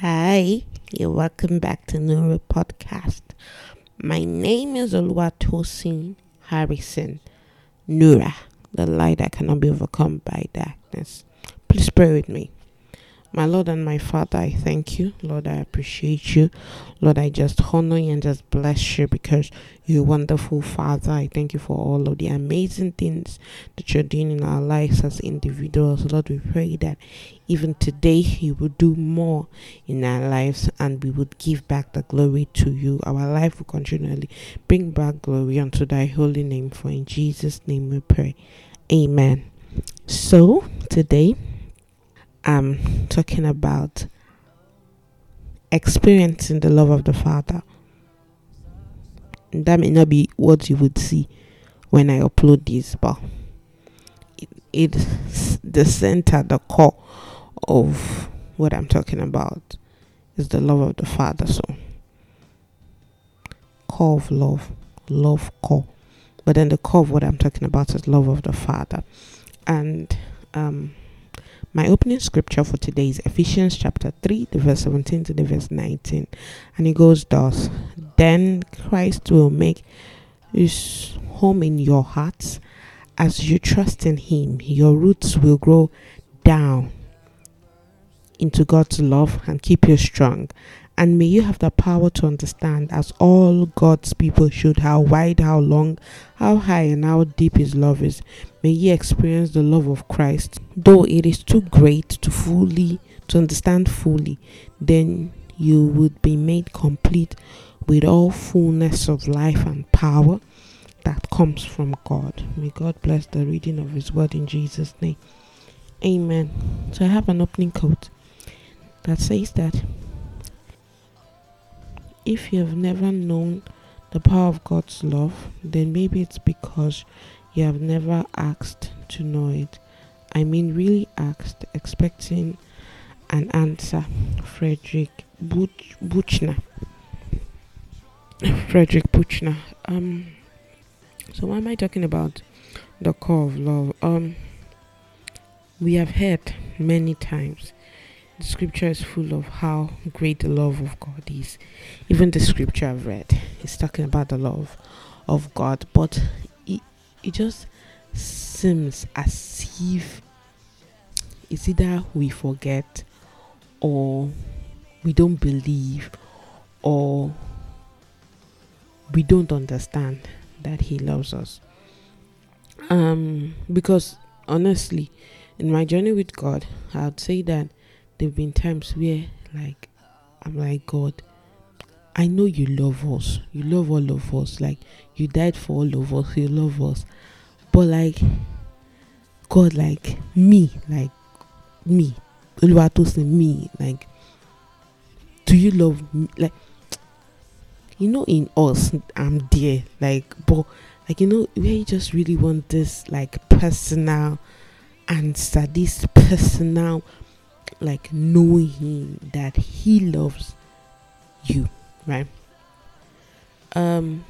Hi, you're welcome back to Nura Podcast. My name is Oluwatosin Harrison Nura, the light that cannot be overcome by darkness. Please pray with me. My Lord and my Father, I thank you. Lord, I appreciate you. Lord, I just honor you and just bless you because you're wonderful Father. I thank you for all of the amazing things that you're doing in our lives as individuals. Lord, we pray that even today you will do more in our lives and we would give back the glory to you. Our life will continually bring back glory unto thy holy name. For in Jesus' name we pray. Amen. So, today, I'm talking about experiencing the love of the Father. That may not be what you would see when I upload this, but it, it's the center, the core of what I'm talking about is the love of the Father. So, core of love, love core. But then the core of what I'm talking about is love of the Father. And um my opening scripture for today is Ephesians chapter 3, the verse 17 to the verse 19. And it goes thus Then Christ will make his home in your hearts. As you trust in him, your roots will grow down into God's love and keep you strong. And may you have the power to understand, as all God's people should, how wide, how long, how high, and how deep His love is. May ye experience the love of Christ, though it is too great to fully to understand fully. Then you would be made complete with all fullness of life and power that comes from God. May God bless the reading of His word in Jesus' name. Amen. So I have an opening quote that says that if you have never known the power of God's love, then maybe it's because you have never asked to know it. I mean, really asked, expecting an answer. Frederick Buch- Buechner. Frederick Buechner. Um. So why am I talking about the core of love? Um. We have heard many times the scripture is full of how great the love of God is. Even the scripture I've read is talking about the love of God, but it, it just seems as if it's either we forget or we don't believe or we don't understand that he loves us um because honestly in my journey with god i would say that there've been times where like I'm like God, I know you love us. You love all of us. Like you died for all of us. You love us. But like God, like me, like me, Oluwatosin, me, like do you love me? Like you know, in us, I'm there. Like, but like you know, where you just really want this like personal answer, this personal like knowing that he loves you right? Um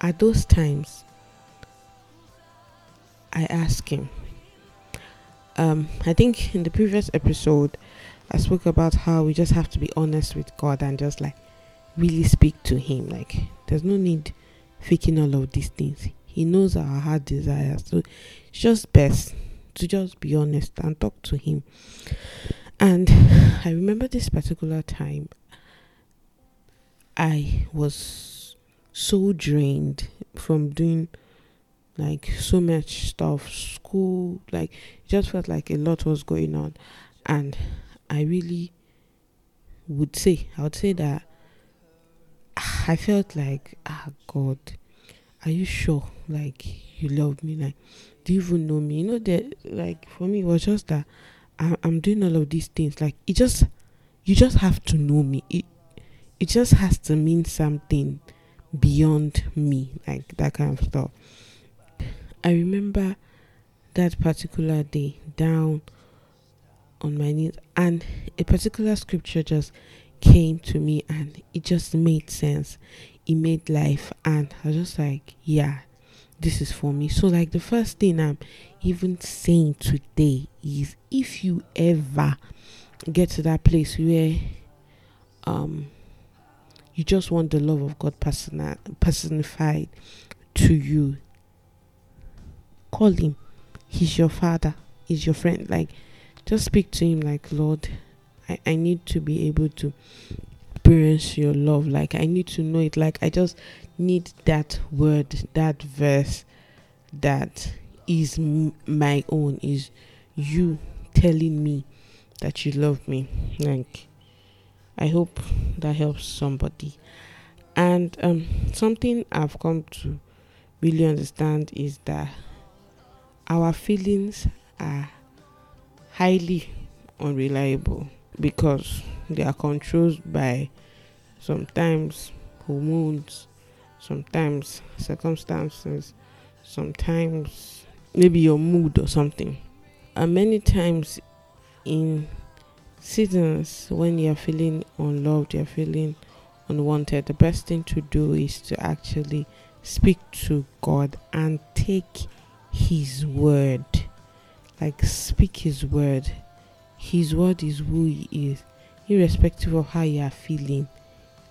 at those times i ask him. Um i think in the previous episode i spoke about how we just have to be honest with god and just like really speak to him. Like there's no need faking all of these things. He knows our heart desires. So it's just best to just be honest and talk to him and I remember this particular time, I was so drained from doing like so much stuff, school, like just felt like a lot was going on. And I really would say, I would say that I felt like, ah, God, are you sure? Like, you love me? Like, do you even know me? You know, that, like, for me, it was just that I, I'm doing all of these things. Like it just, you just have to know me. It, it just has to mean something beyond me, like that kind of stuff. I remember that particular day down on my knees, and a particular scripture just came to me, and it just made sense. It made life, and I was just like, yeah, this is for me. So, like, the first thing I'm even saying today is if you ever get to that place where um you just want the love of God persona- personified to you, call him. He's your father, he's your friend. Like, just speak to him, like, Lord, I, I need to be able to experience your love. Like, I need to know it. Like, I just need that word, that verse that is m- my own, is you telling me that you love me. Like, I hope that helps somebody. And um, something I've come to really understand is that our feelings are highly unreliable because they are controlled by sometimes hormones, sometimes circumstances, sometimes maybe your mood or something. And many times in seasons when you're feeling unloved, you're feeling unwanted, the best thing to do is to actually speak to God and take His word. Like, speak His word. His word is who He is, irrespective of how you are feeling.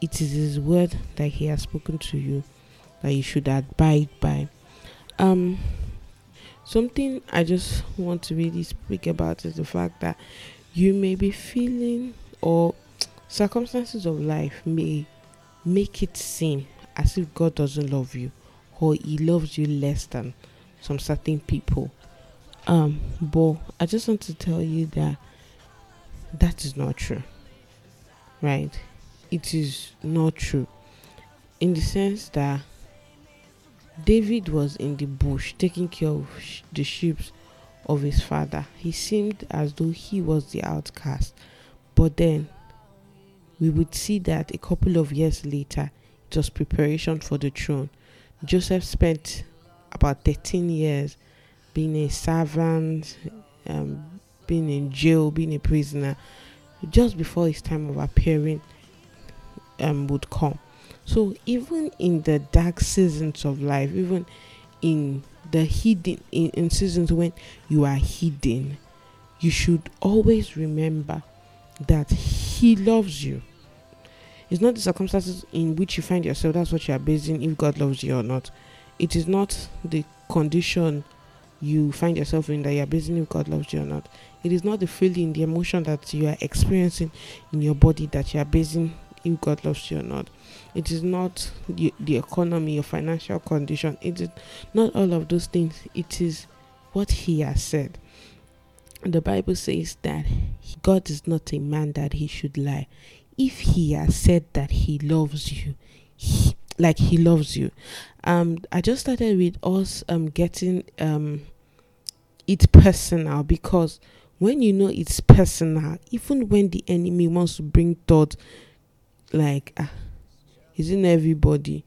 It is His word that He has spoken to you that you should abide by. Um, something I just want to really speak about is the fact that you may be feeling or circumstances of life may make it seem as if God doesn't love you or he loves you less than some certain people. Um, but I just want to tell you that that is not true. Right? It is not true. In the sense that David was in the bush taking care of sh- the sheep of his father. He seemed as though he was the outcast. But then we would see that a couple of years later, it was preparation for the throne. Joseph spent about 13 years being a servant, um, being in jail, being a prisoner, just before his time of appearing um, would come. So even in the dark seasons of life, even in the hidden in, in seasons when you are hidden, you should always remember that He loves you. It's not the circumstances in which you find yourself, that's what you are basing if God loves you or not. It is not the condition you find yourself in that you are basing if God loves you or not. It is not the feeling, the emotion that you are experiencing in your body that you are basing if God loves you or not. It is not the, the economy, your financial condition. It is not all of those things. It is what He has said. The Bible says that God is not a man that He should lie. If He has said that He loves you, he, like He loves you. Um, I just started with us um getting um it personal because when you know it's personal, even when the enemy wants to bring thought like ah, isn't everybody?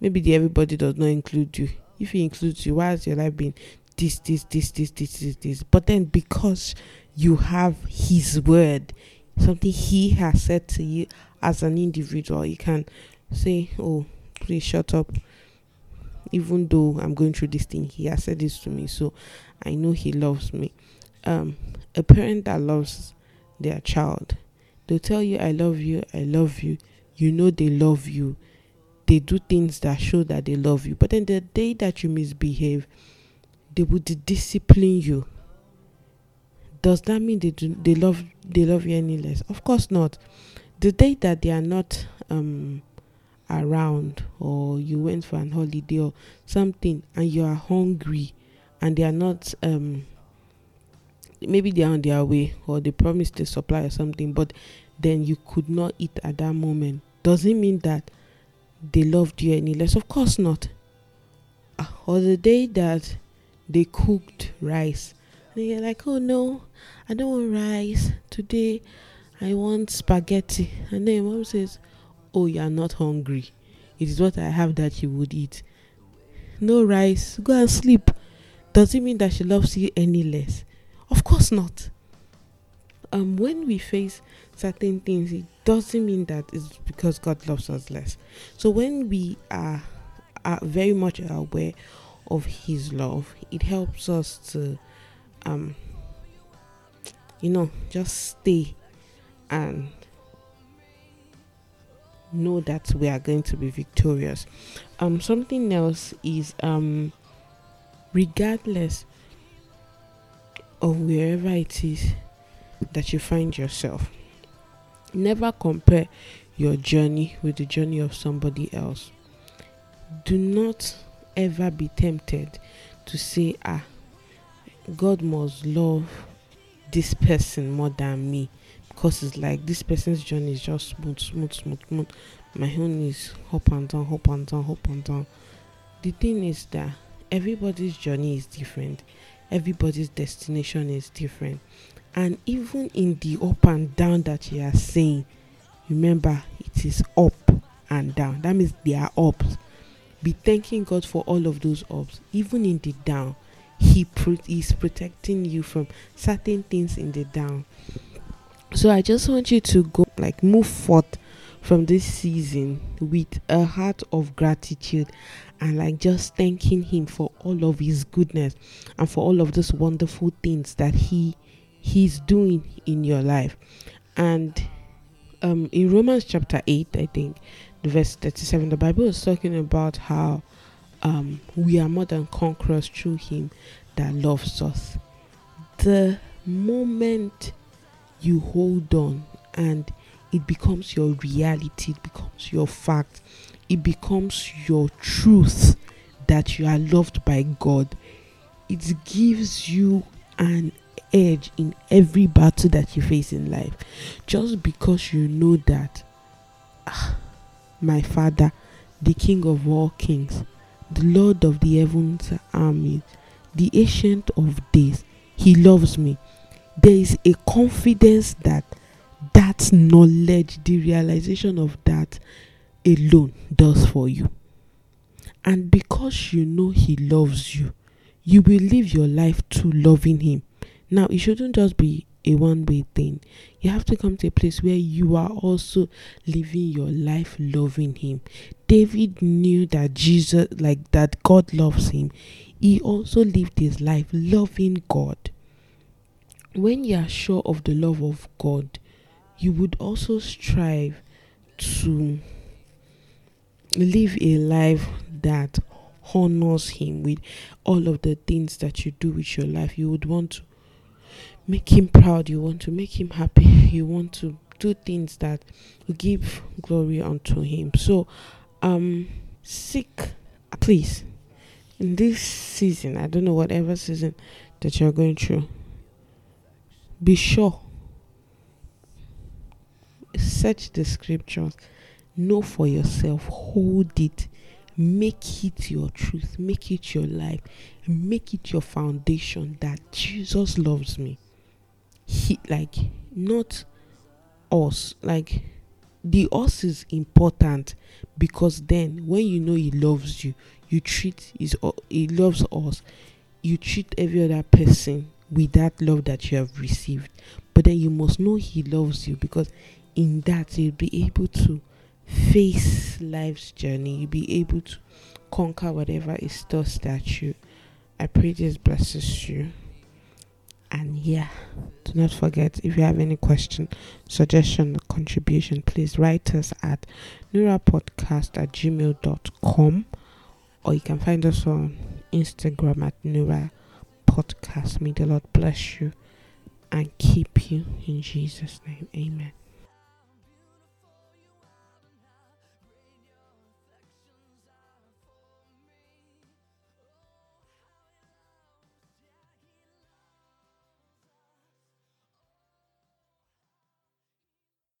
Maybe the everybody does not include you. If he includes you why has your life been this this this this this this this? But then because you have his word something he has said to you as an individual you can say oh please shut up. Even though i'm going through this thing he has said this to me. So i know he loves me. Um a parent that loves their child they'll tell you i love you i love you. You know they love you. They do things that show that they love you. But then the day that you misbehave they would discipline you. Does that mean they do they love they love you any less? Of course not. The day that they are not um around or you went for an holiday or something and you are hungry and they are not um maybe they are on their way or they promised a supply or something but then you could not eat at that moment. Doesn't mean that they loved you any less? Of course not. Uh, or the day that they cooked rice and you're like oh no i don't want rice today. I want spaghetti. And then mom says oh you are not hungry. It is what i have that you would eat. No rice. Go and sleep does it mean that she loves you any less? Of course not. Um when we face certain things it doesn't mean that it's because god loves us less. So when we are are very much aware of his love it helps us to um you know just stay and know that we are going to be victorious. Um, something else is um, regardless of wherever it is that you find yourself, never compare your journey with the journey of somebody else. Do not ever be tempted to say, ah, God must love this person more than me because it's like this person's journey is just smooth, smooth, smooth, smooth. My own is up and down, up and down, up and down. The thing is that everybody's journey is different, everybody's destination is different, and even in the up and down that you are saying, remember it is up and down. That means they are ups. Be thanking God for all of those ups, even in the down. He is protecting you from certain things in the down so I just want you to go like move forth from this season with a heart of gratitude and like just thanking him for all of his goodness and for all of those wonderful things that he he's doing in your life. And um in Romans chapter 8, I think, the verse 37, the Bible is talking about how um we are more than conquerors through him that loves us. The moment you hold on and it becomes your reality, it becomes your fact, it becomes your truth that you are loved by God. It gives you an edge in every battle that you face in life just because you know that ah, my Father, the King of all kings, the Lord of the heavens armies, the Ancient of days, He loves me there is a confidence that that knowledge, the realization of that alone does for you. And because you know He loves you, you will live your life to loving Him. Now, it shouldn't just be a one way thing. You have to come to a place where you are also living your life loving Him. David knew that Jesus, like that God loves him. He also lived his life loving God when you are sure of the love of God, you would also strive to live a life that honors Him with all of the things that you do with your life. You would want to make Him proud, you want to make Him happy, you want to do things that give glory unto Him. So, um, seek, please, in this season, I don't know, whatever season that you're going through be sure. Search the scriptures. Know for yourself. Hold it. Make it your truth. Make it your life. Make it your foundation that Jesus loves me. He like not us. Like the us is important because then when you know he loves you, you treat his he loves us. You treat every other person with that love that you have received. But then you must know He loves you because in that you'll be able to face life's journey, you'll be able to conquer whatever is tossed at you. I pray this blesses you. And yeah, do not forget if you have any question, suggestion, contribution, please write us at nurapodcast at gmail.com or you can find us on Instagram at Nura podcast. May the Lord bless you and keep you in Jesus' name. Amen.